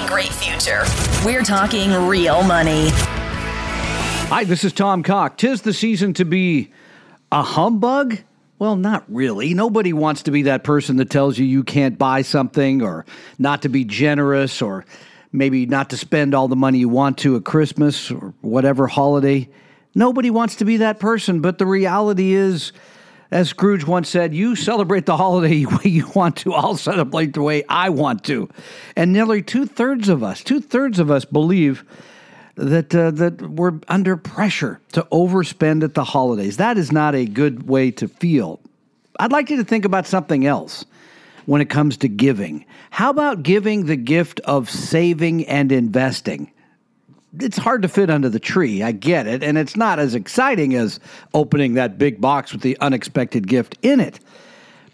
really great future. We're talking real money. Hi, this is Tom Cock. Tis the season to be a humbug? Well, not really. Nobody wants to be that person that tells you you can't buy something or not to be generous or maybe not to spend all the money you want to at Christmas or whatever holiday. Nobody wants to be that person, but the reality is, as Scrooge once said, you celebrate the holiday the way you want to, I'll celebrate the way I want to. And nearly two thirds of us, two thirds of us believe that uh, that we're under pressure to overspend at the holidays. That is not a good way to feel. I'd like you to think about something else when it comes to giving. How about giving the gift of saving and investing? It's hard to fit under the tree. I get it, and it's not as exciting as opening that big box with the unexpected gift in it.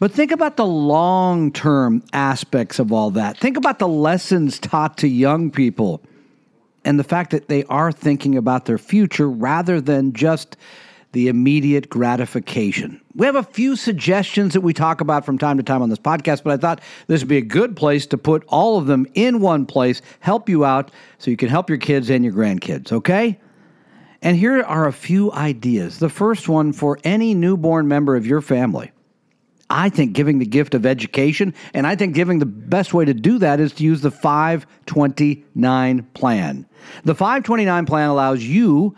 But think about the long term aspects of all that. Think about the lessons taught to young people and the fact that they are thinking about their future rather than just the immediate gratification. We have a few suggestions that we talk about from time to time on this podcast, but I thought this would be a good place to put all of them in one place, help you out so you can help your kids and your grandkids, okay? And here are a few ideas. The first one for any newborn member of your family. I think giving the gift of education, and I think giving the best way to do that is to use the 529 plan. The 529 plan allows you,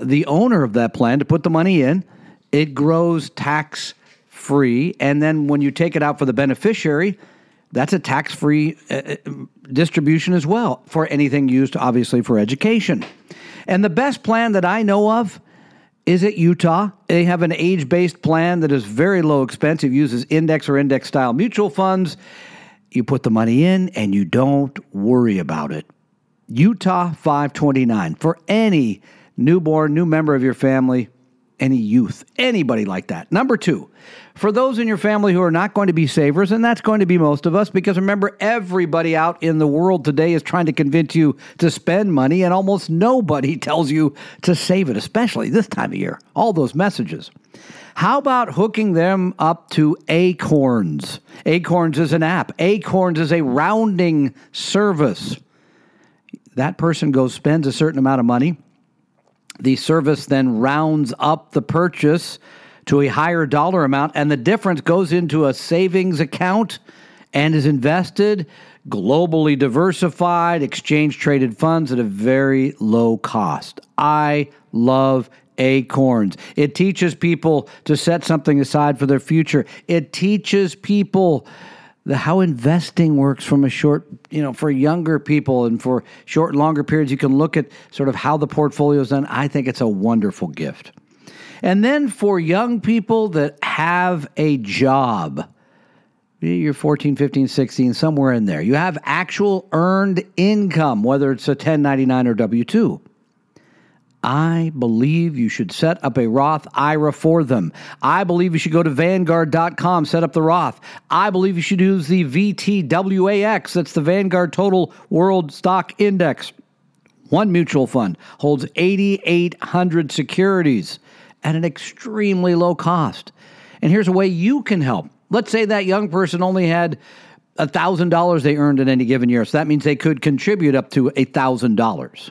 the owner of that plan, to put the money in. It grows tax free. And then when you take it out for the beneficiary, that's a tax free uh, uh, distribution as well for anything used, obviously, for education. And the best plan that I know of is it Utah? They have an age based plan that is very low expense. It uses index or index style mutual funds. You put the money in and you don't worry about it. Utah 529 for any newborn, new member of your family, any youth, anybody like that. Number two, for those in your family who are not going to be savers, and that's going to be most of us, because remember, everybody out in the world today is trying to convince you to spend money, and almost nobody tells you to save it, especially this time of year. All those messages. How about hooking them up to Acorns? Acorns is an app, Acorns is a rounding service. That person goes, spends a certain amount of money the service then rounds up the purchase to a higher dollar amount, and the difference goes into a savings account and is invested globally diversified, exchange traded funds at a very low cost. I love acorns. It teaches people to set something aside for their future. It teaches people the how investing works from a short, you know, for younger people and for short and longer periods. You can look at sort of how the portfolio is done. I think it's a wonderful gift. And then for young people that have a job, you're 14, 15, 16, somewhere in there. You have actual earned income, whether it's a 1099 or W 2. I believe you should set up a Roth IRA for them. I believe you should go to Vanguard.com, set up the Roth. I believe you should use the VTWAX, that's the Vanguard Total World Stock Index. One mutual fund holds 8,800 securities at an extremely low cost. And here's a way you can help. Let's say that young person only had $1,000 they earned in any given year. So that means they could contribute up to $1,000.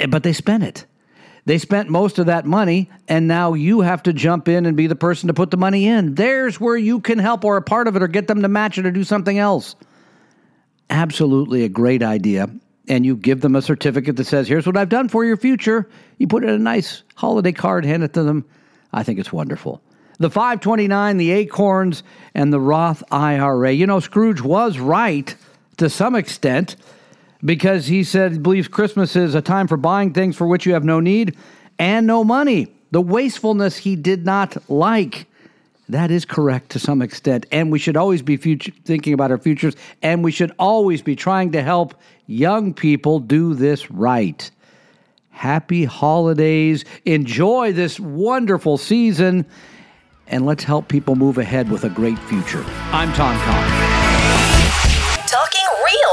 Eh, but they spent it. They spent most of that money, and now you have to jump in and be the person to put the money in. There's where you can help or a part of it or get them to match it or do something else. Absolutely a great idea. And you give them a certificate that says, Here's what I've done for your future. You put it in a nice holiday card, hand it to them. I think it's wonderful. The 529, the Acorns, and the Roth IRA. You know, Scrooge was right to some extent because he said he believes Christmas is a time for buying things for which you have no need and no money. The wastefulness he did not like. That is correct to some extent. And we should always be future, thinking about our futures, and we should always be trying to help young people do this right. Happy holidays. Enjoy this wonderful season, and let's help people move ahead with a great future. I'm Tom Cock.